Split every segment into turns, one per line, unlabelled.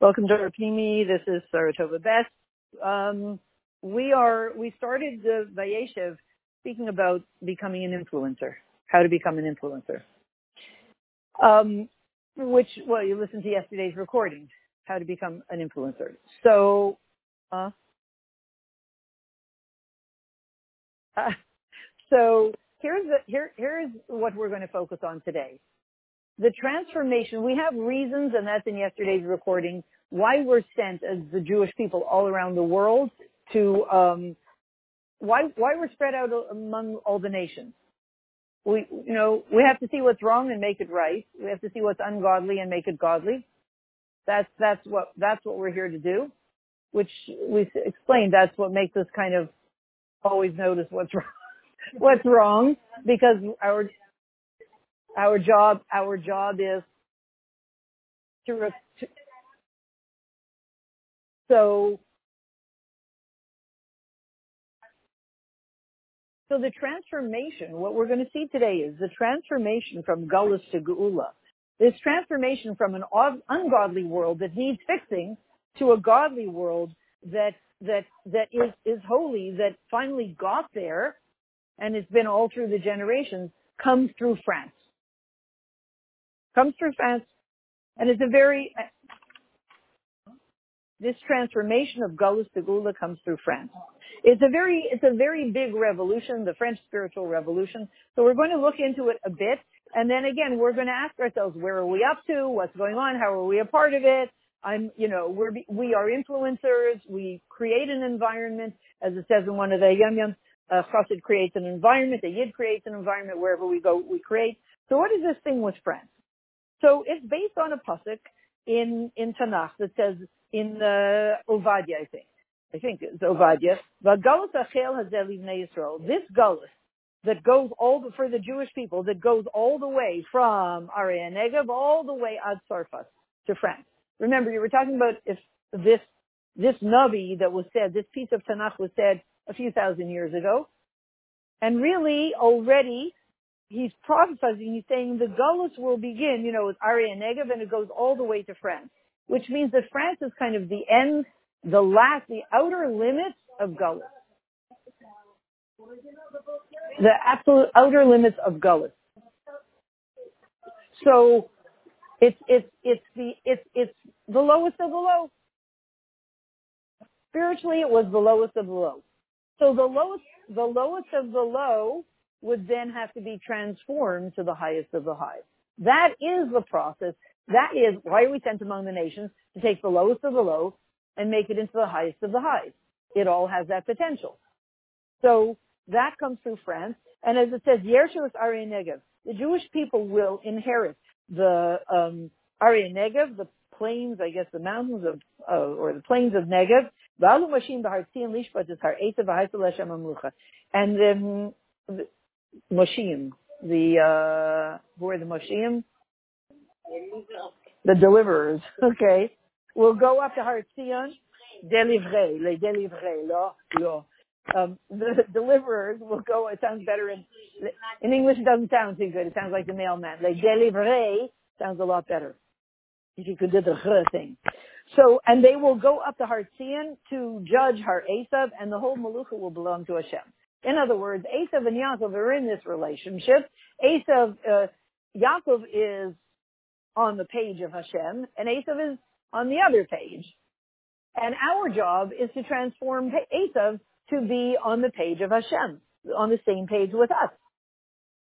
Welcome to Pnimi. This is Saratova Best. Um, we are we started the Vayeshev speaking about becoming an influencer, how to become an influencer. Um, which well, you listened to yesterday's recording, how to become an influencer. So, uh, uh, so here's the, here here's what we're going to focus on today the transformation, we have reasons, and that's in yesterday's recording, why we're sent as the Jewish people all around the world to, um, why, why we're spread out among all the nations. We, you know, we have to see what's wrong and make it right. We have to see what's ungodly and make it godly. That's, that's what, that's what we're here to do, which we explained. That's what makes us kind of always notice what's wrong, what's wrong because our, our job, our job is to, to so so the transformation. What we're going to see today is the transformation from Gullus to Geula. This transformation from an ungodly world that needs fixing to a godly world that that that is is holy that finally got there, and it's been all through the generations comes through France comes through France, and it's a very this transformation of Gullus to Geula comes through France. It's a very it's a very big revolution, the French spiritual revolution. So we're going to look into it a bit, and then again we're going to ask ourselves where are we up to, what's going on, how are we a part of it. I'm, you know, we're we are influencers. We create an environment, as it says in one of the Yom Yom. Uh, Chassid creates an environment. The Yid creates an environment wherever we go. We create. So what is this thing with France? So it's based on a pasuk in in Tanakh that says in uh, Ovadia, I think. I think it's Ovadia. V'galus achel hazel Yisrael. This galus that goes all the, for the Jewish people that goes all the way from Arya Negev all the way ad Sarfas to France. Remember, you were talking about if this this navi that was said, this piece of Tanakh was said a few thousand years ago, and really already he's prophesying, he's saying the Gullus will begin, you know, with Arya Negev and it goes all the way to France, which means that France is kind of the end, the last, the outer limits of Gullus. The absolute outer limits of Gullus. So it's, it's, it's the, it's, it's the lowest of the low. Spiritually, it was the lowest of the low. So the lowest, the lowest of the low would then have to be transformed to the highest of the high. That is the process. That is why are we sent among the nations to take the lowest of the low and make it into the highest of the highs. It all has that potential. So that comes through France. And as it says, Yershus Negev, the Jewish people will inherit the um, Arya Negev, the plains, I guess the mountains of, uh, or the plains of Negev, and Moshiim, the uh, who are the Moshiim? The deliverers. Okay, we'll go up to Har Zion, delivré, les délivrés, lo, lo. Um, the deliverers will go. It sounds better in in English. It doesn't sound too good. It sounds like the mailman. Les délivrés sounds a lot better. If you could do the r thing. So, and they will go up to Har Zion to judge Har Esav, and the whole Malucha will belong to Hashem. In other words, Esav and Yaakov are in this relationship. Esav, uh, Yaakov is on the page of Hashem, and Esav is on the other page. And our job is to transform Esav to be on the page of Hashem, on the same page with us.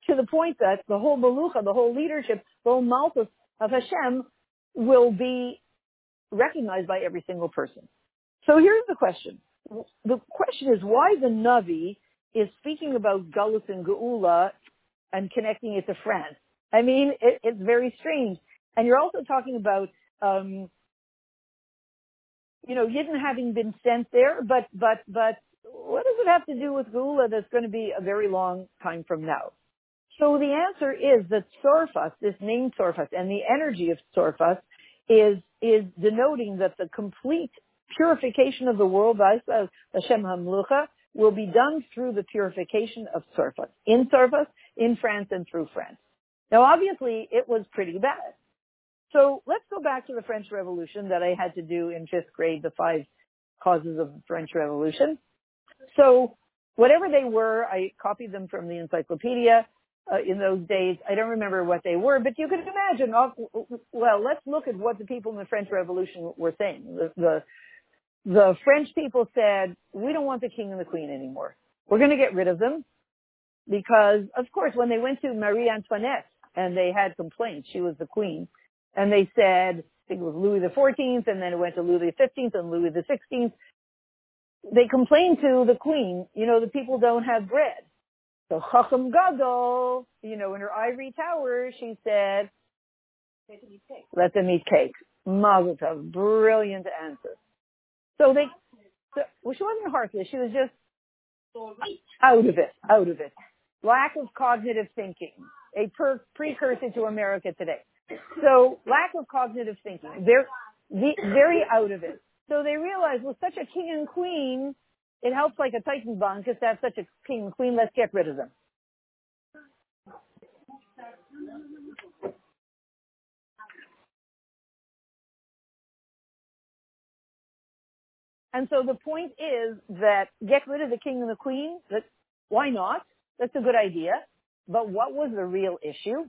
To the point that the whole Malucha, the whole leadership, the whole Malchus of Hashem will be recognized by every single person. So here's the question. The question is why the Navi is speaking about Galus and Geula and connecting it to France. I mean, it, it's very strange. And you're also talking about, um, you know, Yidden having been sent there, but, but, but what does it have to do with Geula that's going to be a very long time from now? So the answer is that Sorfas, this name Sorfas, and the energy of Sorfas is, is denoting that the complete purification of the world, Hashem HaMlucha, will be done through the purification of Sorfas, in Sorfas, in France, and through France. Now, obviously, it was pretty bad. So let's go back to the French Revolution that I had to do in fifth grade, the five causes of the French Revolution. So whatever they were, I copied them from the encyclopedia uh, in those days. I don't remember what they were, but you can imagine. Well, let's look at what the people in the French Revolution were saying. The, the, the French people said, we don't want the king and the queen anymore. We're going to get rid of them because, of course, when they went to Marie Antoinette and they had complaints, she was the queen, and they said, I think it was Louis the 14th, and then it went to Louis the 15th and Louis the 16th. They complained to the queen, you know, the people don't have bread. So Chacham Gadol, you know, in her ivory tower, she said, let them eat cake. Mazel tov. Brilliant answer. So they, so, well, she wasn't heartless. She was just out of it, out of it. Lack of cognitive thinking, a per- precursor to America today. So lack of cognitive thinking. They're very out of it. So they realized with such a king and queen, it helps like a Titan bond because to have such a king and queen, let's get rid of them. And so the point is that get rid of the king and the queen. That why not? That's a good idea. But what was the real issue?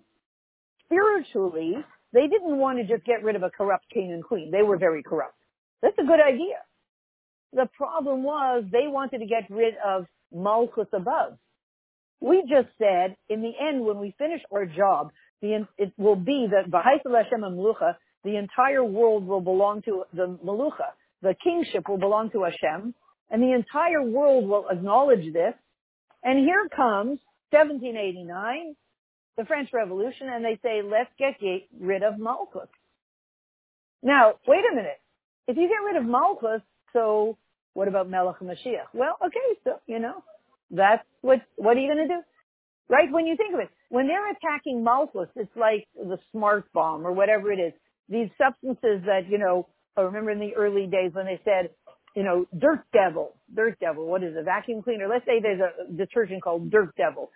Spiritually, they didn't want to just get rid of a corrupt king and queen. They were very corrupt. That's a good idea. The problem was they wanted to get rid of Malchus above. We just said in the end, when we finish our job, the, it will be that the entire world will belong to the Malucha. The kingship will belong to Hashem, and the entire world will acknowledge this. And here comes 1789, the French Revolution, and they say, let's get rid of Malchus. Now, wait a minute. If you get rid of Malchus, so what about Melech Mashiach? Well, okay, so, you know, that's what, what are you going to do? Right? When you think of it, when they're attacking Malchus, it's like the smart bomb or whatever it is. These substances that, you know, I remember in the early days when they said, you know, dirt devil, dirt devil, what is a Vacuum cleaner. Let's say there's a detergent called dirt devil.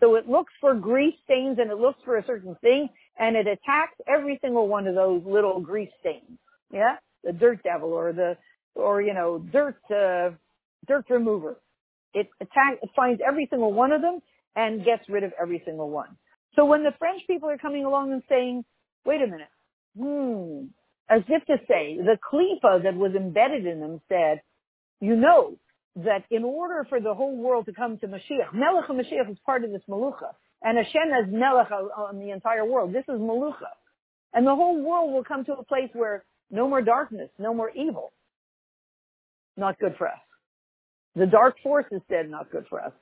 So it looks for grease stains and it looks for a certain thing and it attacks every single one of those little grease stains. Yeah? The dirt devil or the, or, you know, dirt, uh, dirt remover. It attacks, it finds every single one of them and gets rid of every single one. So when the French people are coming along and saying, wait a minute, hmm, as if to say, the klipa that was embedded in them said, you know, that in order for the whole world to come to Mashiach, Melech Mashiach is part of this Malucha. And Hashem has Melech on the entire world. This is Malucha. And the whole world will come to a place where no more darkness, no more evil. Not good for us. The dark force is dead, not good for us.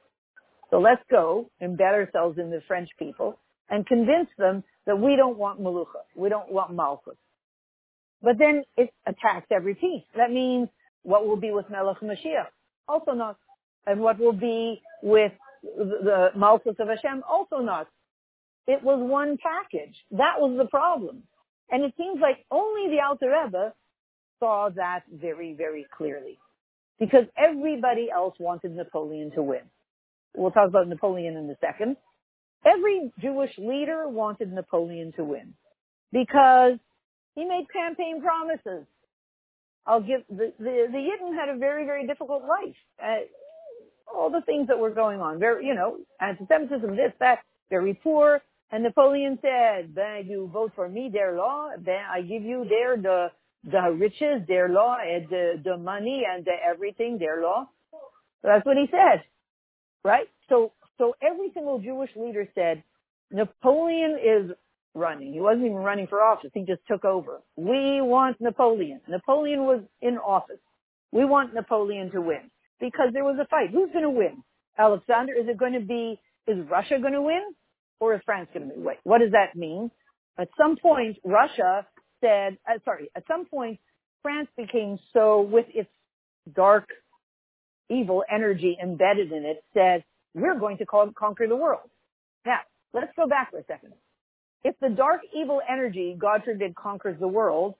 So let's go embed ourselves in the French people and convince them that we don't want Malucha. We don't want Malchus. But then it attacks every piece. That means what will be with Melech Mashiach? Also not. And what will be with the Malchus of Hashem? Also not. It was one package. That was the problem. And it seems like only the Alter Rebbe saw that very, very clearly. Because everybody else wanted Napoleon to win. We'll talk about Napoleon in a second. Every Jewish leader wanted Napoleon to win. Because he made campaign promises. I'll give the the, the Yidden had a very very difficult life. Uh, all the things that were going on, very you know, anti-Semitism, this that, very poor. And Napoleon said, "Ben, you vote for me, their law. Ben, I give you their the the riches, their law, and the the money and the everything, their law." So that's what he said, right? So so every single Jewish leader said, Napoleon is running. He wasn't even running for office. He just took over. We want Napoleon. Napoleon was in office. We want Napoleon to win because there was a fight. Who's going to win? Alexander, is it going to be, is Russia going to win or is France going to win? What does that mean? At some point, Russia said, uh, sorry, at some point, France became so with its dark, evil energy embedded in it, said, we're going to conquer the world. Now, let's go back for a second if the dark evil energy, God forbid, conquers the world,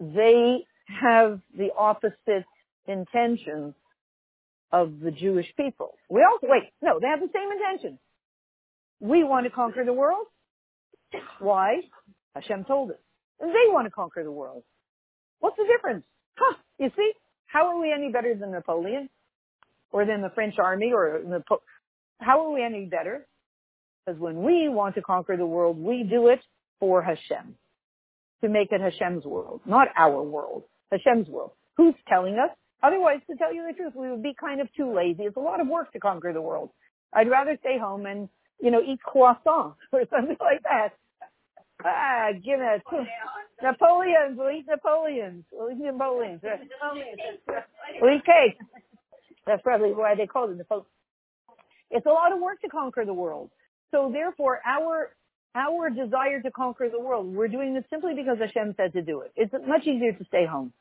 they have the opposite intentions of the Jewish people. We also, wait, no, they have the same intention. We want to conquer the world. Why? Hashem told us. They want to conquer the world. What's the difference? Huh, you see? How are we any better than Napoleon? Or than the French army or the, how are we any better? Because when we want to conquer the world, we do it for Hashem. To make it Hashem's world, not our world. Hashem's world. Who's telling us? Otherwise, to tell you the truth, we would be kind of too lazy. It's a lot of work to conquer the world. I'd rather stay home and, you know, eat croissants or something like that. Ah, give it. Napoleons. We'll eat Napoleons. We'll eat Napoleons. We'll eat cake. That's probably why they call it Napoleon. It's a lot of work to conquer the world. So therefore, our our desire to conquer the world, we're doing this simply because Hashem said to do it. It's much easier to stay home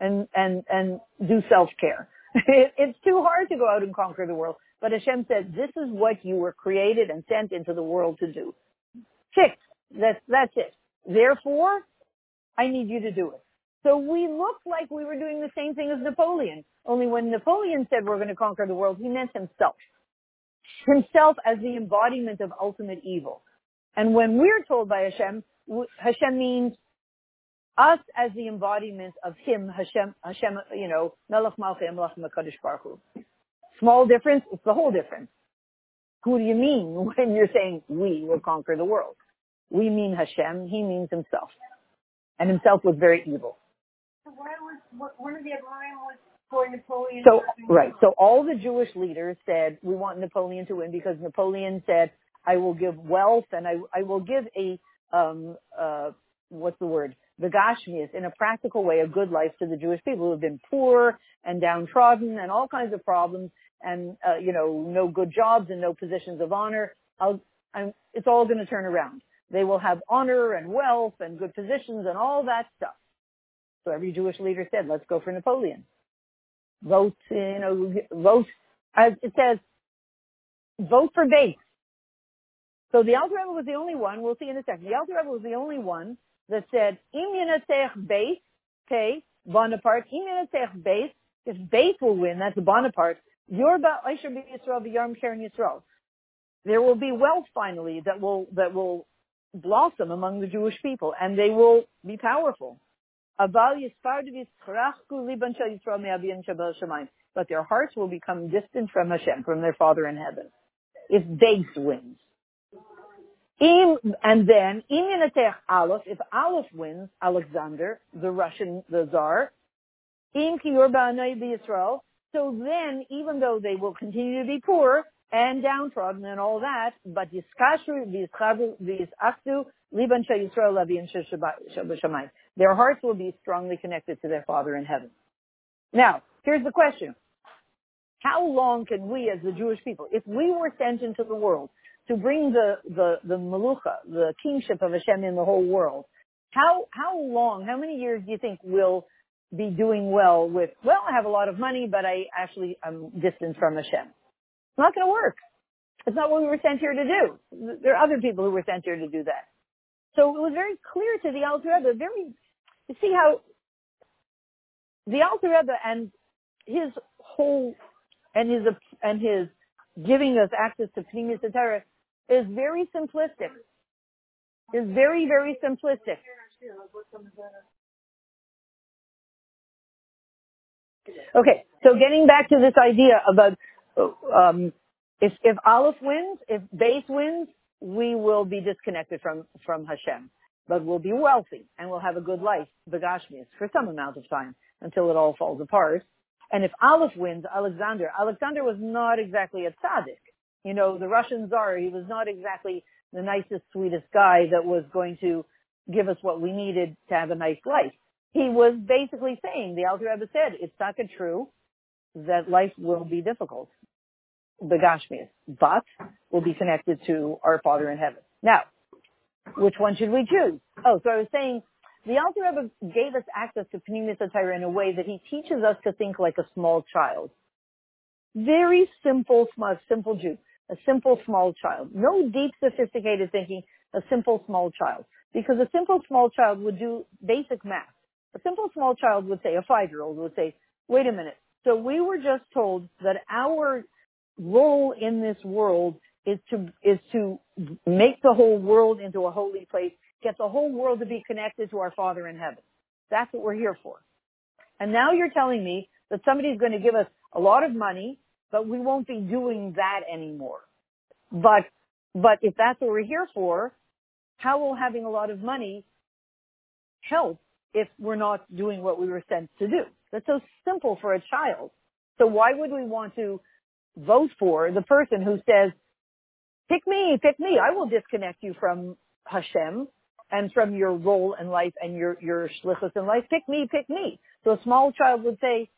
and and and do self care. It, it's too hard to go out and conquer the world. But Hashem said, "This is what you were created and sent into the world to do." Fixed. That's that's it. Therefore, I need you to do it. So we look like we were doing the same thing as Napoleon. Only when Napoleon said we're going to conquer the world, he meant himself. Himself as the embodiment of ultimate evil. And when we're told by Hashem, Hashem means us as the embodiment of Him, Hashem, Hashem, you know, Melech Malchei Melech HaKadosh Baruch Hu. Small difference, it's the whole difference. Who do you mean when you're saying we will conquer the world? We mean Hashem, He means Himself. And Himself was very evil.
So why was, one of the Abraham was for Napoleon?
So, right. So all the Jewish leaders said, we want Napoleon to win because Napoleon said, I will give wealth and I, I will give a, um, uh, what's the word? The Gashmias in a practical way, a good life to the Jewish people who have been poor and downtrodden and all kinds of problems and, uh, you know, no good jobs and no positions of honor. I'll, I'm, it's all going to turn around. They will have honor and wealth and good positions and all that stuff. So every Jewish leader said, let's go for Napoleon. Vote, you know, vote, as it says, vote for Bates. So the Alter Rebbe was the only one, we'll see in a second, the Alter Rebbe was the only one that said, Im Yinasech Bates, okay, Bonaparte, Im Yinasech Bates, if Bates will win, that's Bonaparte, Yorba Aisha Yisrael V'Yarm Karen Yisrael. There will be wealth finally that will, that will blossom among the Jewish people and they will be powerful. But their hearts will become distant from Hashem, from their Father in heaven. If Bates wins. and then, if Aleph wins, Alexander, the Russian, the Tsar, so then, even though they will continue to be poor, and downtrodden and all that, but Yiskashru, Yiskachtu, Liban Yisrael Shamayim. Their hearts will be strongly connected to their Father in heaven. Now, here's the question. How long can we as the Jewish people, if we were sent into the world to bring the, the, the Malucha, the kingship of Hashem in the whole world, how, how long, how many years do you think we'll be doing well with, well, I have a lot of money, but I actually am distant from Hashem? It's not going to work. It's not what we were sent here to do. There are other people who were sent here to do that. So it was very clear to the Alter Rebbe, very, you see how the Alter Rebbe and his whole, and his, and his giving us access to Pnimius Torah is very simplistic. Is very, very simplistic. Okay, so getting back to this idea about um, if, if Aleph wins, if Base wins, we will be disconnected from, from Hashem. But we'll be wealthy and we'll have a good life, Begashmias, for some amount of time until it all falls apart. And if Aleph wins, Alexander, Alexander was not exactly a tzaddik. You know, the Russian czar, he was not exactly the nicest, sweetest guy that was going to give us what we needed to have a nice life. He was basically saying, the Alter Rebbe said, it's not true that life will be difficult the Gashmias, but will be connected to our Father in heaven. Now, which one should we choose? Oh, so I was saying the Alter Rebbe gave us access to Pnimius Torah in a way that he teaches us to think like a small child. Very simple, simple Jew. A simple, small child. No deep, sophisticated thinking. A simple, small child. Because a simple, small child would do basic math. A simple, small child would say, a five-year-old would say, wait a minute. So we were just told that our role in this world is to is to make the whole world into a holy place get the whole world to be connected to our Father in heaven. That's what we're here for. And now you're telling me that somebody's going to give us a lot of money, but we won't be doing that anymore. But, but if that's what we're here for, how will having a lot of money help if we're not doing what we were sent to do? That's so simple for a child. So why would we want to vote for the person who says, pick me, pick me. I will disconnect you from Hashem and from your role in life and your, your shlichus in life. Pick me, pick me. So a small child would say,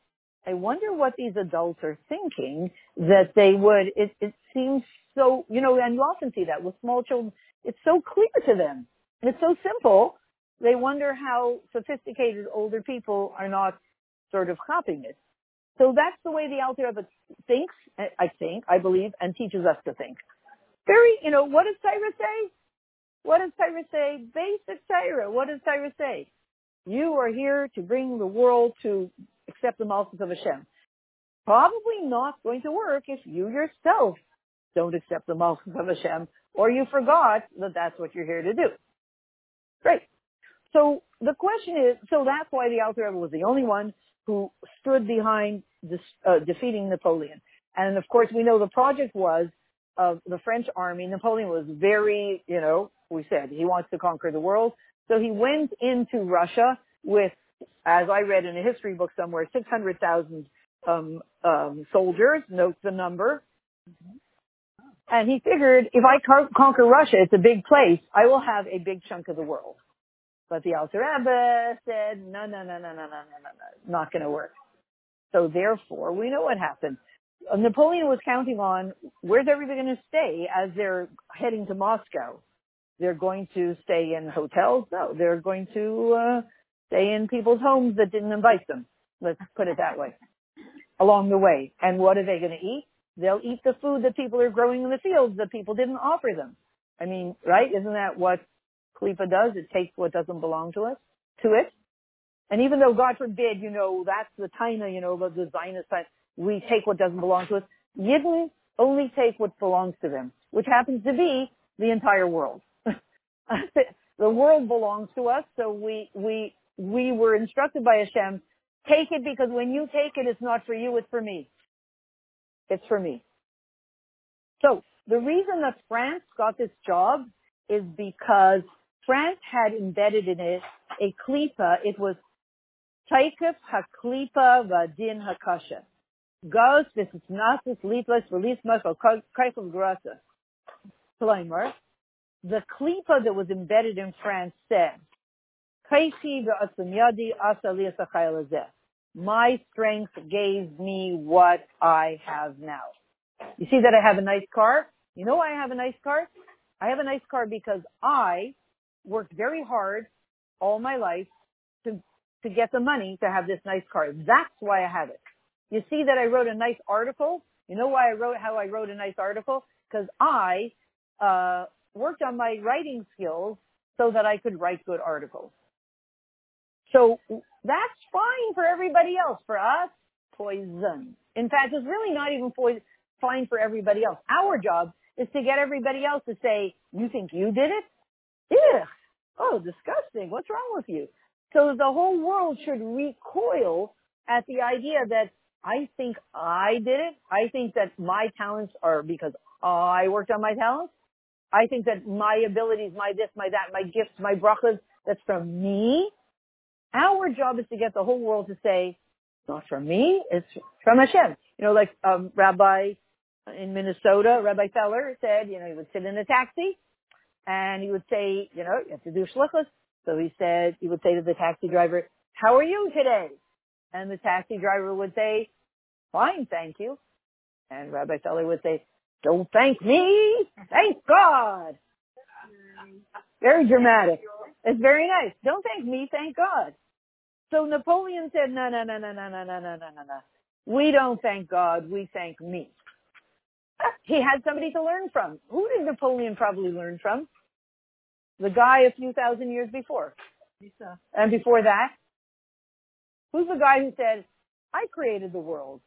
I wonder what these adults are thinking that they would, it, it seems so, you know, and you often see that with small children. It's so clear to them. It's so simple. They wonder how sophisticated older people are not sort of copying it. So that's the way the Alter Rebbe thinks, I think, I believe, and teaches us to think. Very, you know, what does Torah say? What does Torah say? Basic Torah. What does Torah say? You are here to bring the world to accept the Malchus of Hashem. Probably not going to work if you yourself don't accept the Malchus of Hashem or you forgot that that's what you're here to do. Great. So the question is, so that's why the Alter Rebbe was the only one who stood behind this, uh, defeating Napoleon. And of course, we know the project was of the French army. Napoleon was very, you know, we said he wants to conquer the world. So he went into Russia with, as I read in a history book somewhere, 600,000 um, um, soldiers. Note the number. And he figured if I conquer Russia, it's a big place, I will have a big chunk of the world. But the Alter Rebbe said, no, no, no, no, no, no, no, no, no, not going to work. So therefore, we know what happened. Napoleon was counting on where's everybody going to stay as they're heading to Moscow. They're going to stay in hotels. No, they're going to uh, stay in people's homes that didn't invite them. Let's put it that way. Along the way, and what are they going to eat? They'll eat the food that people are growing in the fields that people didn't offer them. I mean, right? Isn't that what Kalipa does. It takes what doesn't belong to us, to it. And even though, God forbid, you know, that's the taina, you know, the, the Zionist we take what doesn't belong to us. Yidden only take what belongs to them, which happens to be the entire world. the world belongs to us, so we, we, we were instructed by Hashem, take it because when you take it, it's not for you, it's for me. It's for me. So the reason that France got this job is because France had embedded in it a klipa. It was taikif haklipa vadin hakasha. Gos visnasis lipas relismas or kaifel grasa. Kleimer, the klipa that was embedded in France said, my strength gave me what I have now. You see that I have a nice car? You know why I have a nice car? I have a nice car because I worked very hard all my life to, to get the money to have this nice car. That's why I have it. You see that I wrote a nice article. You know why I wrote, how I wrote a nice article? Because I, uh, worked on my writing skills so that I could write good articles. So that's fine for everybody else. For us, poison. In fact, it's really not even fine for everybody else. Our job is to get everybody else to say, you think you did it? Ugh. Oh, disgusting. What's wrong with you? So the whole world should recoil at the idea that I think I did it. I think that my talents are because I worked on my talents. I think that my abilities, my this, my that, my gifts, my brachas, that's from me. Our job is to get the whole world to say, not from me, it's from Hashem. You know, like um, Rabbi in Minnesota, Rabbi Feller said, you know, he would sit in a taxi and he would say, you know, you have to do shlichus. So he said, he would say to the taxi driver, how are you today? And the taxi driver would say, fine, thank you. And Rabbi Feller would say, don't thank me, thank God. Very dramatic. It's very nice. Don't thank me, thank God. So Napoleon said, no, no, no, no, no, no, no, no, no, no, no. We don't thank God, we thank me. He had somebody to learn from. Who did Napoleon probably learn from? The guy a few thousand years before. And before that, who's the guy who said, I created the world?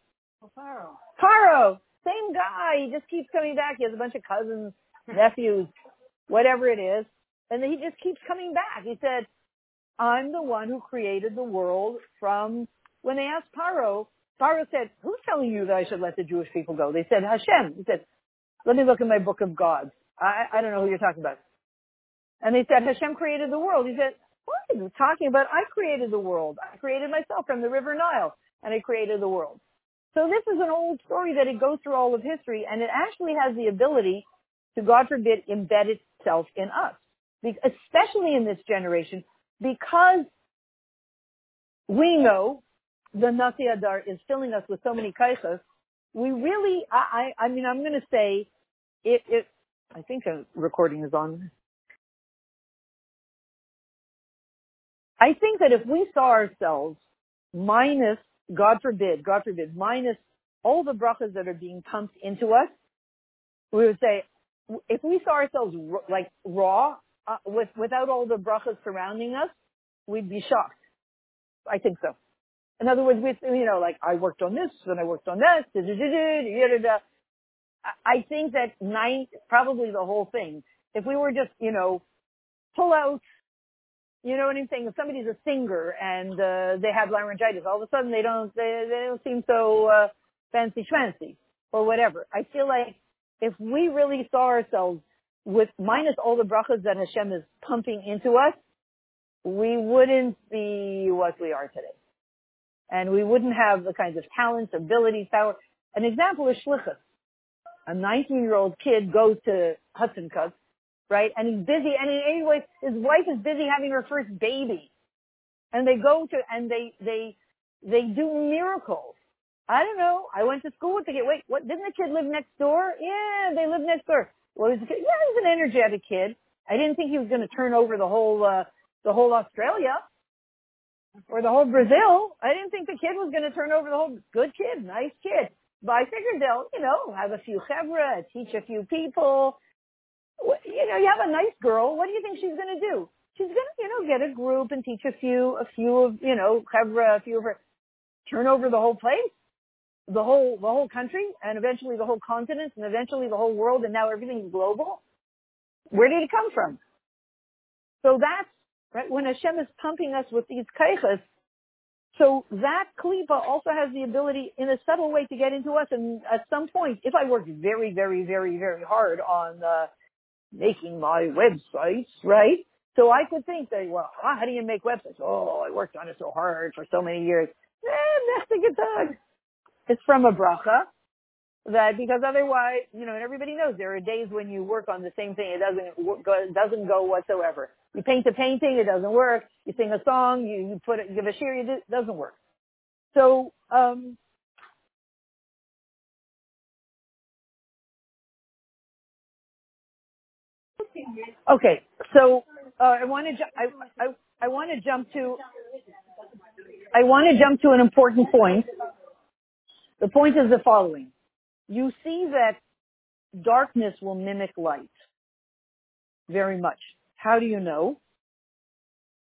Paro.
Paro. Same guy. He just keeps coming back. He has a bunch of cousins, nephews, whatever it is. And he just keeps coming back. He said, I'm the one who created the world from when they asked Paro, Paro said, who's telling you that I should let the Jewish people go? They said, Hashem. He said, let me look in my book of gods. I, I don't know who you're talking about. And they said, Hashem created the world. He said, what are you talking about? I created the world. I created myself from the river Nile and I created the world. So this is an old story that it goes through all of history and it actually has the ability to, God forbid, embed itself in us, especially in this generation, because we know the Nasi Hador is filling us with so many kaichas. We really, I, I, I mean, I'm going to say it, it, I think a recording is on. I think that if we saw ourselves minus, God forbid, God forbid, minus all the brachas that are being pumped into us, we would say, if we saw ourselves like raw, uh, with, without all the brachas surrounding us, we'd be shocked. I think so. In other words, with, you know, like I worked on this and I worked on that, da, da, da, I think that nine, probably the whole thing, if we were just, you know, pull out, you know what I'm saying? If somebody's a singer and, uh, they have laryngitis, all of a sudden they don't, they, they don't seem so, uh, fancy schmancy or whatever. I feel like if we really saw ourselves with minus all the brachas that Hashem is pumping into us, we wouldn't be what we are today. And we wouldn't have the kinds of talents, abilities, power. An example is shlichus a 19 year old kid goes to Hudson Cuts, right? And he's busy, and anyway, his wife is busy having her first baby. And they go to, and they, they, they do miracles. I don't know. I went to school with the kid. Wait, what, didn't the kid live next door? Yeah, they live next door. Well, he's a kid. Yeah, he's an energetic kid. I didn't think he was going to turn over the whole, uh, the whole Australia or the whole Brazil. I didn't think the kid was going to turn over the whole good kid, nice kid. But I figured they'll, you know, have a few chevra, teach a few people. You know, you have a nice girl. What do you think she's going to do? She's going to, you know, get a group and teach a few, a few of, you know, chevra, a few of her, turn over the whole place, the whole, the whole country, and eventually the whole continent, and eventually the whole world, and now everything's global. Where did it come from? So that's, right, when Hashem is pumping us with these kaichas, so that klipa also has the ability in a subtle way to get into us. And at some point, if I worked very, very, very, very hard on uh, making my websites, right? So I could think that, well, how do you make websites? Oh, I worked on it so hard for so many years. Eh, it's from a bracha that because otherwise, you know, and everybody knows there are days when you work on the same thing, it doesn't go, doesn't go whatsoever. You paint a painting, it doesn't work. You sing a song, you, you put it, give a shir, it doesn't work. So, um, okay, so uh, I want to, ju- I, I, I want to jump to, I want to jump to an important point. The point is the following you see that darkness will mimic light very much. How do you know?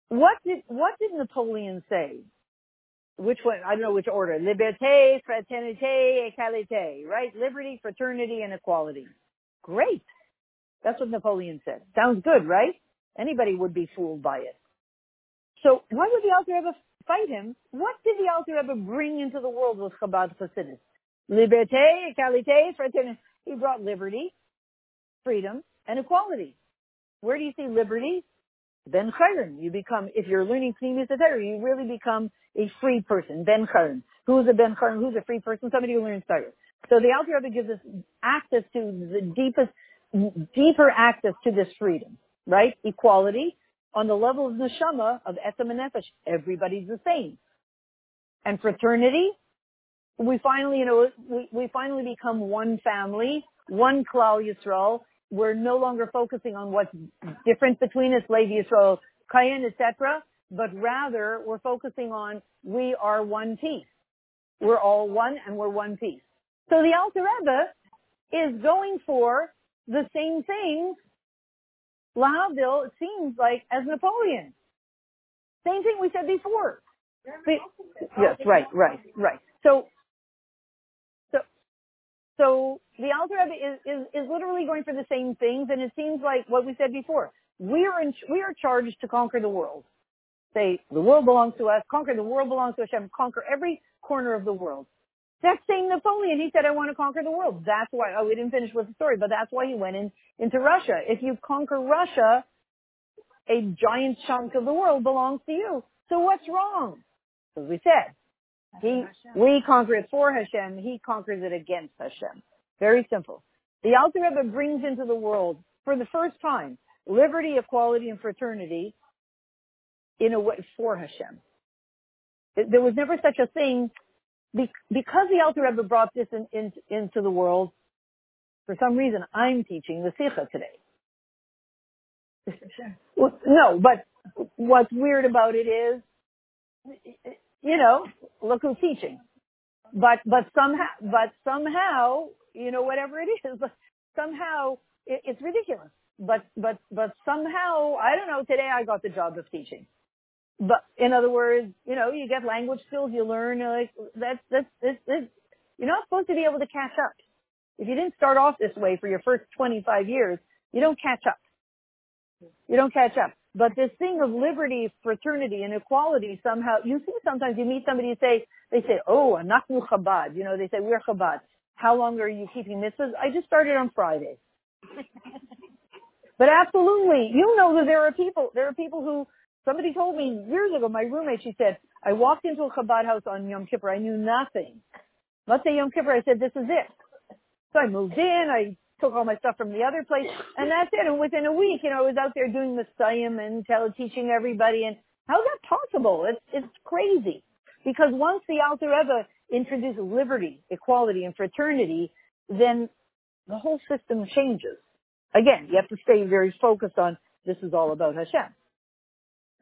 What did what did Napoleon say? Which one? I don't know which order. Liberté, fraternité, égalité. Right? Liberty, fraternity, and equality. Great. That's what Napoleon said. Sounds good, right? Anybody would be fooled by it. So why would the Alter Rebbe fight him? What did the Alter Rebbe bring into the world with Chabad Hasidus? Liberté, égalité, fraternité. He brought liberty, freedom, and equality. Where do you see liberty? Ben Chayrin. You become, if you're learning Pnimis Torah, you really become a free person. Ben Chayrin. Who's a Ben Chayrin? Who's a free person? Somebody who learns Torah. So the Alter Rebbe gives us access to the deepest, deeper access to this freedom, right? Equality on the level of neshama, of etzem and nefesh. Everybody's the same. And fraternity, we finally, you know, we, we finally become one family, one Klal Yisrael. We're no longer focusing on what's different between us, Levi Yisrael, Kayan, etc., but rather we're focusing on we are one piece. We're all one and we're one piece. So the Alter Rebbe is going for the same thing, Lahavdil, it seems like, as Napoleon. Same thing we said before. yes, right, right, right. So, so so the Alter Rebbe is, is, is literally going for the same things, and it seems like what we said before. we are in, we are charged to conquer the world. Say the world belongs to us. Conquer the world belongs to Hashem. Conquer every corner of the world. That's saying Napoleon. He said, "I want to conquer the world." That's why. Oh, we didn't finish with the story, but that's why he went in into Russia. If you conquer Russia, a giant chunk of the world belongs to you. So what's wrong? As we said, he, we conquer it for Hashem. He conquers it against Hashem. Very simple. The Alter Rebbe brings into the world, for the first time, liberty, equality, and fraternity in a way for Hashem. There was never such a thing because the Alter Rebbe brought this in, in, into the world. For some reason, I'm teaching the Sikha today. Well, no, but what's weird about it is, you know, look who's teaching. But but somehow, but somehow, you know, whatever it is, somehow it, it's ridiculous. But but but somehow, I don't know. Today I got the job of teaching. But in other words, you know, you get language skills, you learn like that's that's this this. You're not supposed to be able to catch up. If you didn't start off this way for your first 25 years, you don't catch up. You don't catch up. But this thing of liberty, fraternity, and equality somehow, you see sometimes you meet somebody and say, they say, oh, anachnu Chabad. You know, they say, we're Chabad. How long are you keeping mitzvahs? I just started on Friday. but absolutely, you know that there are people, there are people who, somebody told me years ago, my roommate, she said, I walked into a Chabad house on Yom Kippur. I knew nothing. Let's say Yom Kippur, I said, this is it. So I moved in, I took all my stuff from the other place, and that's it. And within a week, you know, I was out there doing the Messiah and teaching everybody. And how's that possible? It's it's crazy because once the Alter Rebbe introduces liberty, equality, and fraternity, then the whole system changes. Again, you have to stay very focused on this is all about Hashem.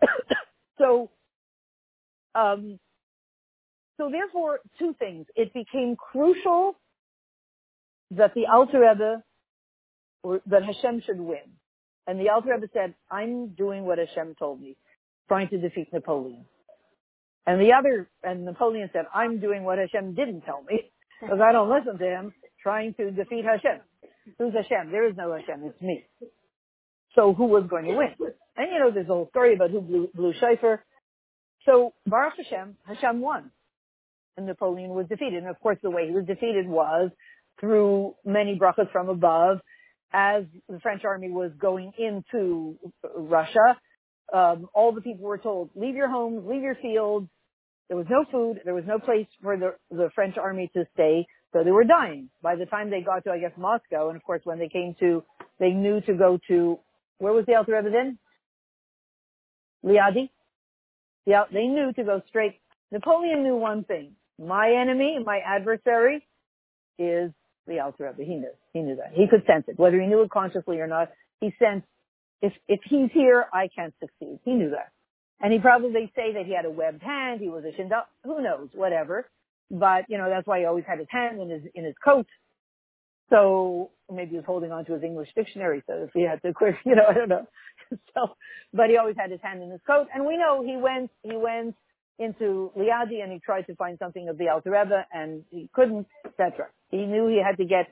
so, um, so therefore, two things. It became crucial that the Alter Rebbe, or that Hashem should win. And the Alter Rebbe said, I'm doing what Hashem told me, trying to defeat Napoleon. And the other, and Napoleon said, I'm doing what Hashem didn't tell me, because I don't listen to him, trying to defeat Hashem. Who's Hashem? There is no Hashem, it's me. So who was going to win? And you know, there's a whole story about who blew, blew. So Baruch Hashem, Hashem won. And Napoleon was defeated. And of course the way he was defeated was through many brachas from above as the French army was going into Russia. Um, all the people were told, leave your homes, leave your fields. There was no food. There was no place for the, the French army to stay. So they were dying. By the time they got to, I guess, Moscow, and of course when they came to, they knew to go to, where was the Alter Rebbe then? Liadi? Yeah, they knew to go straight. Napoleon knew one thing. My enemy, my adversary, is the Alter Rebbe. He knew. He knew that. He could sense it. Whether he knew it consciously or not, he sensed if, if he's here, I can't succeed. He knew that. And he probably say that he had a webbed hand, he was a shinda, who knows, whatever. But, you know, that's why he always had his hand in his, in his coat. So maybe he was holding on to his English dictionary, so if he had to quit, you know, I don't know. so, but he always had his hand in his coat. And we know he went, he went into Liadi and he tried to find something of the Alter and he couldn't, etc. He knew he had to get,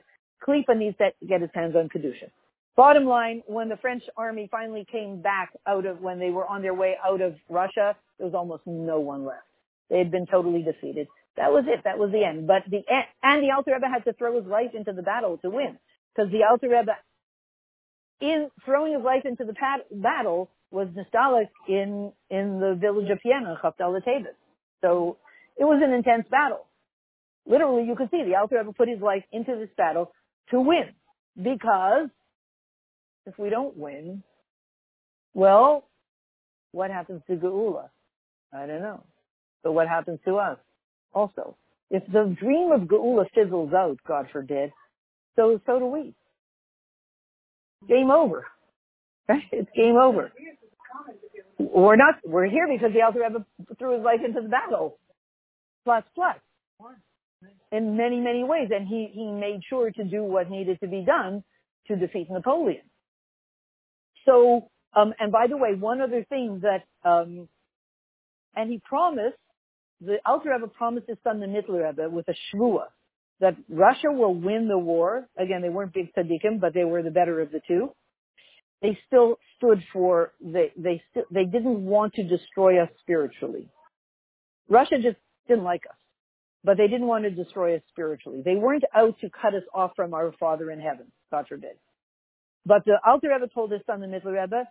Klippa needs to get his hands on Kedusha. Bottom line, when the French army finally came back out of, when they were on their way out of Russia, there was almost no one left. They had been totally defeated. That was it. That was the end. But the, and the Alter Rebbe had to throw his life into the battle to win. Because the Alter Rebbe, in throwing his life into the pat- battle, was nostalgic in, in the village of Piena, Chaftal So it was an intense battle. Literally, you could see the Alter Rebbe put his life into this battle to win. Because if we don't win, well, what happens to Geula? I don't know. But what happens to us also? If the dream of Geula fizzles out, God forbid, so, so do we. Game over. It's game over. We're not, we're here because the Alter Rebbe threw his life into the battle. Plus, plus in many, many ways. And he, he made sure to do what needed to be done to defeat Napoleon. So, um, and by the way, one other thing that, um, and he promised, the Alter Rebbe promised his son, the Mittler Rebbe, with a shvua, that Russia will win the war. Again, they weren't big tzaddikim, but they were the better of the two. they still stood for they they st- they didn't want to destroy us spiritually. Russia just didn't like us, but they didn't want to destroy us spiritually. They weren't out to cut us off from our Father in heaven, God forbid. But the Alter Rebbe told his son, the Mittler Rebbe,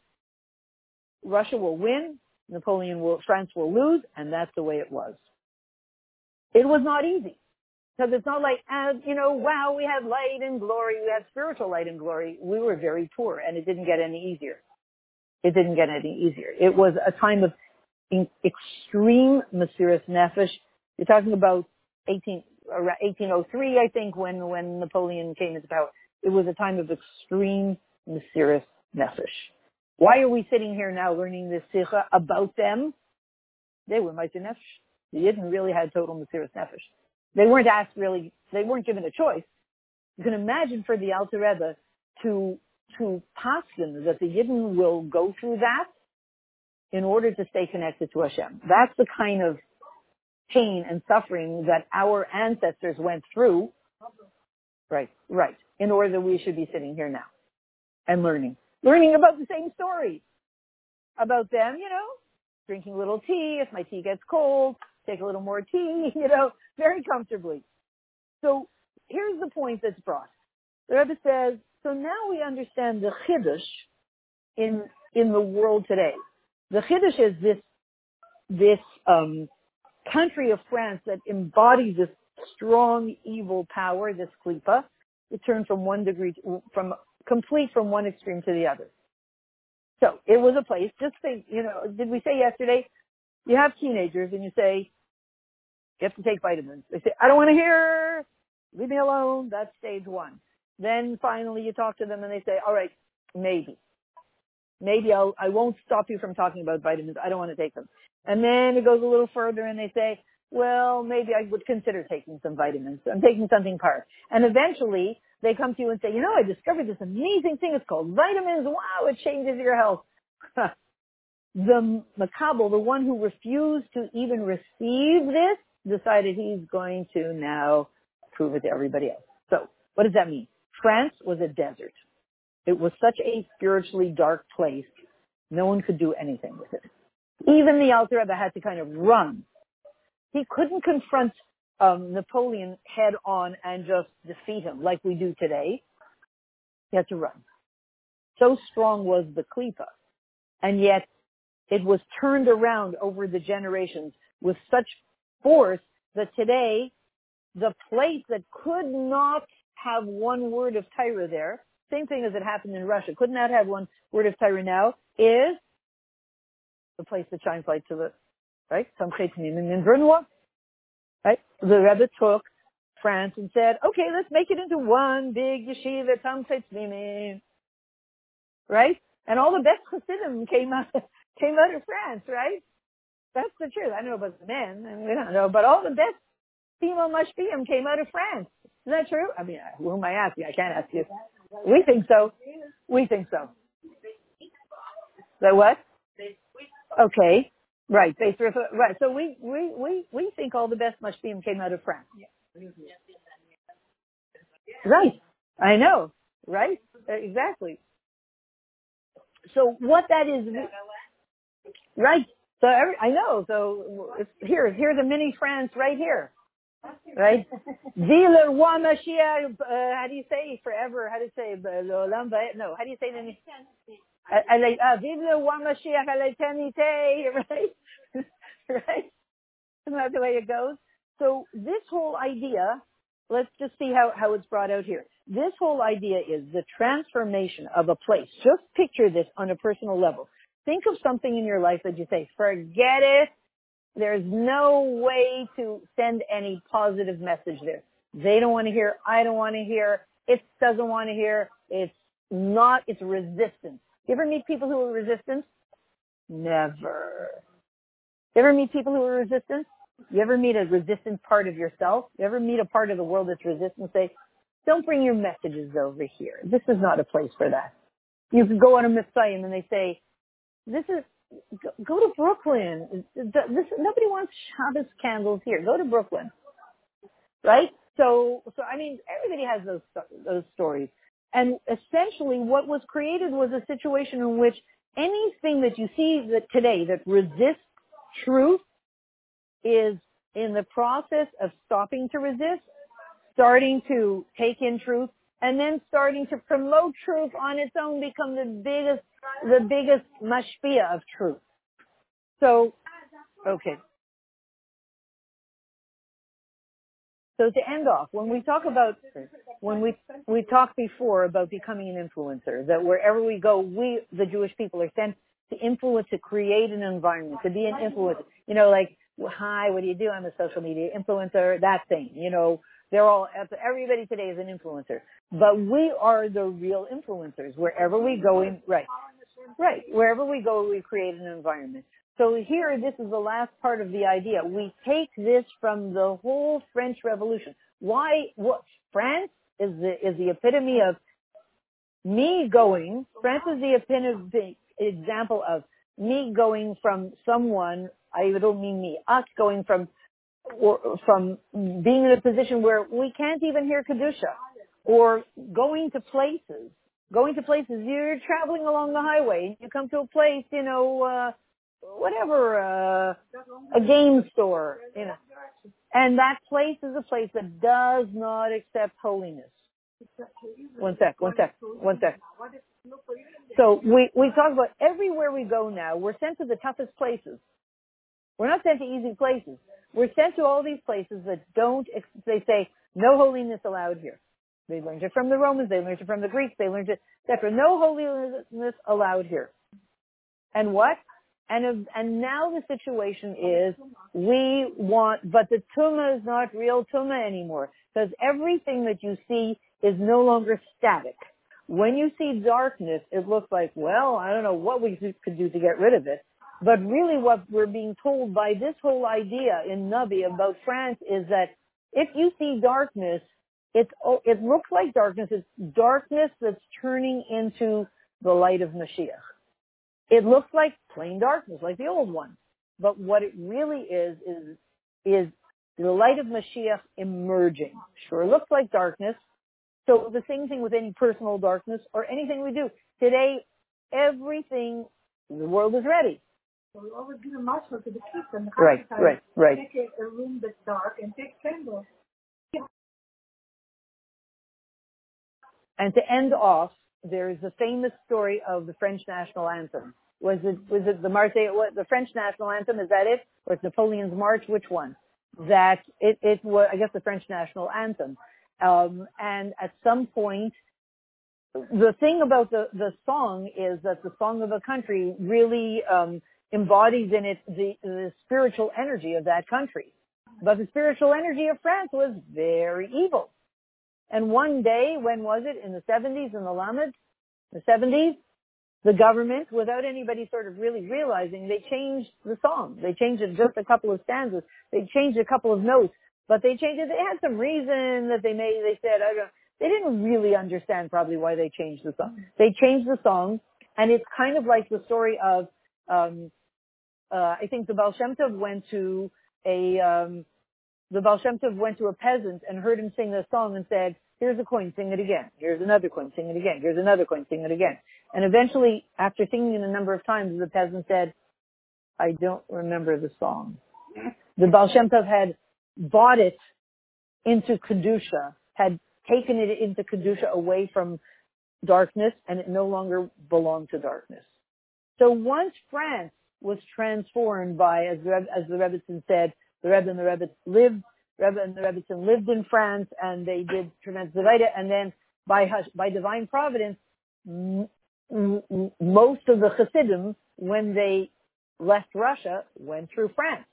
Russia will win, Napoleon will, France will lose, and that's the way it was. It was not easy. Because it's not like, uh, you know, wow, we had light and glory, we had spiritual light and glory. We were very poor, and it didn't get any easier. It didn't get any easier. It was a time of extreme Mesiris Nefesh. You're talking about 18, 1803, I think, when, when Napoleon came into power. It was a time of extreme Mesiris Nefesh. Why are we sitting here now learning this sikha about them? They were Meister Nefesh. The Yidden really had total Mesiris Nefesh. They weren't asked really, they weren't given a choice. You can imagine for the Alter Rebbe to, to paskin that the Yidden will go through that in order to stay connected to Hashem. That's the kind of pain and suffering that our ancestors went through. Right, right. In order that we should be sitting here now and learning. Learning about the same story. About them, you know, drinking a little tea. If my tea gets cold, take a little more tea, you know, very comfortably. So here's the point that's brought. The Rebbe says, so now we understand the chiddush in, in the world today. The chiddush is this, this, um, country of France that embodies this strong evil power, this klipa. It turned from one degree, to, from complete from one extreme to the other. So it was a place, just think, you know, did we say yesterday, you have teenagers and you say, you have to take vitamins. They say, I don't want to hear, leave me alone. That's stage one. Then finally you talk to them and they say, all right, maybe. Maybe I'll, I won't stop you from talking about vitamins. I don't want to take them. And then it goes a little further and they say, well, maybe I would consider taking some vitamins. I'm taking something part. And eventually they come to you and say, you know, I discovered this amazing thing. It's called vitamins. Wow, it changes your health. the mekabel, the one who refused to even receive this, decided he's going to now prove it to everybody else. So what does that mean? France was a desert. It was such a spiritually dark place. No one could do anything with it. Even the Alter had to kind of run. He couldn't confront um, Napoleon head on and just defeat him like we do today. He had to run. So strong was the klipa. And yet it was turned around over the generations with such force that today the place that could not have one word of Torah there, same thing as it happened in Russia, could not have one word of Torah now, is the place that shines light to the, right? Right? The Rebbe took France and said, okay, let's make it into one big yeshiva, Tam right? And all the best Chassidim came out, came out of France, right? That's the truth. I know about the men, and we don't know, but all the best female mashpiyim came out of France. Is that true? I mean, who am I asking? I can't ask you. We think so. We think so. That what? Okay. Right. They right. So we, we, we, we think all the best mashpiyim came out of France. Right. I know. Right. Exactly. So what that is, right. So every, I know. So here, here's a mini France right here. Right? Zile wa Mashiach, uh, how do you say forever? How do you say, no, how do you say the Vive le roi Mashiach à l'éternité, right? right? Isn't that the way it goes? So this whole idea, let's just see how, how it's brought out here. This whole idea is the transformation of a place. Just picture this on a personal level. Think of something in your life that you say, forget it. There's no way to send any positive message there. They don't want to hear. I don't want to hear. It doesn't want to hear. It's not, it's resistance. You ever meet people who are resistant? Never. You ever meet people who are resistant? You ever meet a resistant part of yourself? You ever meet a part of the world that's resistant? Say, don't bring your messages over here. This is not a place for that. You could go on a Messiah and they say, this is, go, go to Brooklyn. This, nobody wants Shabbos candles here. Go to Brooklyn. Right? So, so I mean, everybody has those, those stories. And essentially what was created was a situation in which anything that you see that today that resists truth is in the process of stopping to resist, starting to take in truth, and then starting to promote truth on its own, become the biggest, the biggest mashpia of truth. So, okay. So to end off, when we talk about, when we, we talked before about becoming an influencer, that wherever we go, we, the Jewish people are sent to influence, to create an environment, to be an influencer. You know, like, hi, what do you do? I'm a social media influencer, that thing, you know, they're all, everybody today is an influencer. But we are the real influencers. Wherever we go in, right, right, wherever we go, we create an environment. So here, this is the last part of the idea. We take this from the whole French Revolution. Why, what, France is the, is the epitome of me going, France is the epitome, example of me going from someone, I don't mean me, us going from, or from being in a position where we can't even hear Kedusha or going to places, going to places, you're traveling along the highway, you come to a place, you know, uh, whatever, uh, a game store, you know. And that place is a place that does not accept holiness. One sec, one sec, one sec. So we, we talk about everywhere we go now, we're sent to the toughest places. We're not sent to easy places. We're sent to all these places that don't, they say, no holiness allowed here. They learned it from the Romans, they learned it from the Greeks, they learned it, etc. No holiness allowed here. And what? And, and now the situation is we want, but the tumah is not real tumah anymore because everything that you see is no longer static. When you see darkness, it looks like, well, I don't know what we could do to get rid of it. But really what we're being told by this whole idea in Navi about France is that if you see darkness, it's, oh, it looks like darkness. It's darkness that's turning into the light of Mashiach. It looks like plain darkness, like the old one. But what it really is, is, is the light of Mashiach emerging. Sure it looks like darkness. So the same thing with any personal darkness or anything we do. Today, everything, the world is ready.
So we always give a to the kids and the
Right, right, right.
Take a, a room that's dark and take candles.
And to end off, there is a famous story of the French national anthem. Was it was it the Marseillaise? What the French national anthem? Is that it, or it's Napoleon's March? Which one? That it it was I guess the French national anthem. Um, and at some point, the thing about the the song is that the song of a country really um, embodies in it the, the spiritual energy of that country. But the spiritual energy of France was very evil. And one day, when was it? In the 70s, in the Lamed, the 70s, the government, without anybody sort of really realizing, they changed the song. They changed it just a couple of stanzas. They changed a couple of notes, but they changed it. They had some reason that they made, they said, I don't, they didn't really understand probably why they changed the song. They changed the song, and it's kind of like the story of, um, uh, I think the Baal Shem Tov went to a, um, the Baal Shem Tov went to a peasant and heard him sing the song and said, here's a coin, sing it again. Here's another coin, sing it again. Here's another coin, sing it again. And eventually, after singing it a number of times, the peasant said, I don't remember the song. The Baal Shem Tov had bought it into Kedusha, had taken it into Kedusha away from darkness, and it no longer belonged to darkness. So once France was transformed by, as the, as the said, the Rebbe and the Rebbe lived, Rebbe and the Rebbitzin lived in France, and they did tremendous Zevita, and then by by divine providence, m- m- most of the Hasidim, when they left Russia, went through France.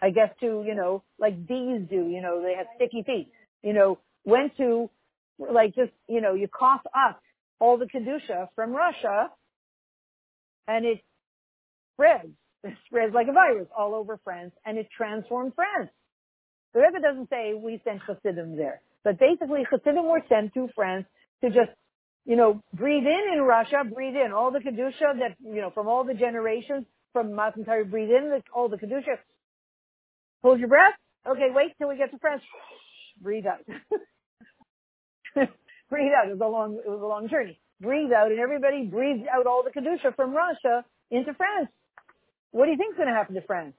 I guess to, you know, like bees do, you know, they have sticky feet, you know, went to, like just, you know, you cough up all the Kedusha from Russia, and it spreads it spreads like a virus all over France and it transformed France. The Rebbe doesn't say we sent Hasidim there, but basically Hasidim were sent to France to just, you know, breathe in in Russia, breathe in all the Kedusha that, you know, from all the generations from Matan breathe in the, all the Kedusha. Hold your breath. Okay, wait till we get to France. Breathe out. breathe out. It was a long, it was a long journey. Breathe out, and everybody breathed out all the kedusha from Russia into France. What do you think's going to happen to France?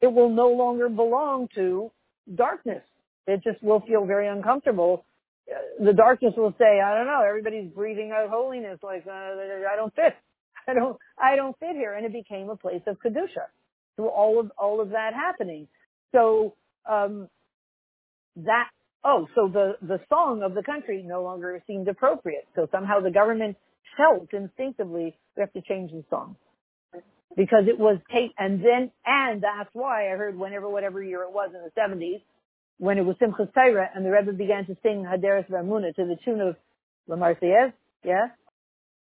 It will no longer belong to darkness. It just will feel very uncomfortable. Uh, The darkness will say, I don't know, everybody's breathing out holiness like, uh, I don't fit. I don't, I don't fit here. And it became a place of Kedusha through all of, all of that happening. So, um, that, oh, so the, the song of the country no longer seemed appropriate. So somehow the government felt instinctively we have to change the song because it was take, and then, and that's why I heard whenever, whatever year it was in the 70s, when it was Simchas Torah and the Rebbe began to sing Haderes Vamuna to the tune of La Marseillaise, yeah?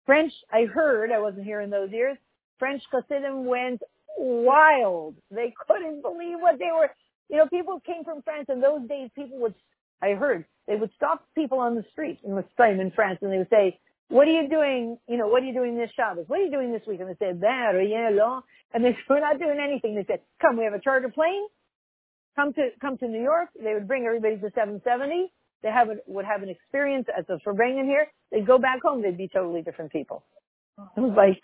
French, I heard, I wasn't here in those years, French Chassidim went wild. They couldn't believe what they were, you know, people came from France in those days, people would, I heard, they would stop people on the street in Spain in France and they would say, what are you doing, you know, what are you doing this Shabbos? What are you doing this week? And they said, ben, rien, là. And they said, we're not doing anything. They said, come, we have a charter plane. Come to, come to New York. They would bring everybody to 770. They have a, would have an experience as a Farbrengen here. They'd go back home. They'd be totally different people. It was like,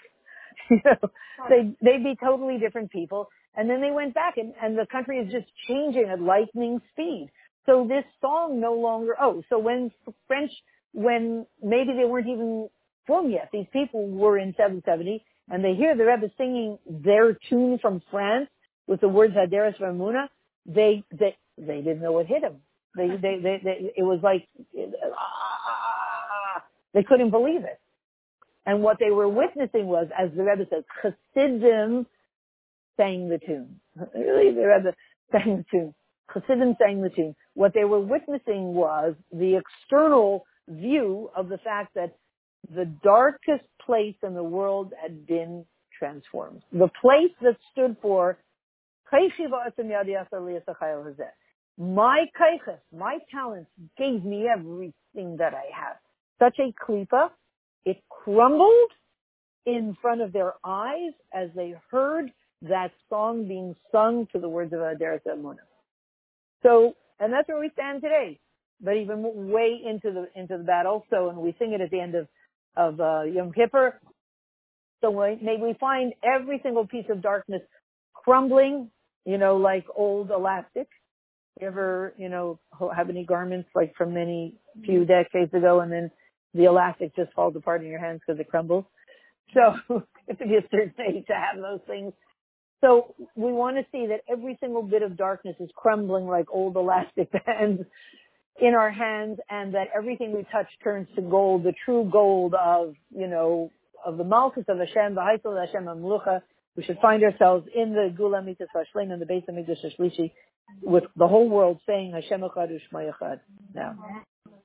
you know, they, they'd be totally different people. And then they went back and, and the country is just changing at lightning speed. So this song no longer, oh, so when French, when maybe they weren't even from yet, these people were in 770 and they hear the Rebbe singing their tune from France with the words Haderes Vamuna, they, they, they didn't know what hit them. They, they, they, they it was like, ah, they couldn't believe it. And what they were witnessing was, as the Rebbe says, Chassidim sang the tune. Really, the Rebbe sang the tune. Chassidim sang the tune. What they were witnessing was the external view of the fact that the darkest place in the world had been transformed. The place that stood for my kaiches, my talents gave me everything that I have. Such a klipa, it crumbled in front of their eyes as they heard that song being sung to the words of Aderet Amuna. So, and that's where we stand today. But even way into the into the battle. So, and we sing it at the end of of uh, Yom Kippur. So may we find every single piece of darkness crumbling, you know, like old elastic. You ever, you know, have any garments like from many few decades ago, and then the elastic just falls apart in your hands because it crumbles. So you have to be a certain age to have those things. So we want to see that every single bit of darkness is crumbling like old elastic bands in our hands and that everything we touch turns to gold, the true gold of, you know, of the Malchus of Hashem, the Haithel of Hashem Amlucha. We should find ourselves in the Gula Mitzvah Shleim in the base of Mikdash Shlishi with the whole world saying Hashem Echad Ushmo Echad now.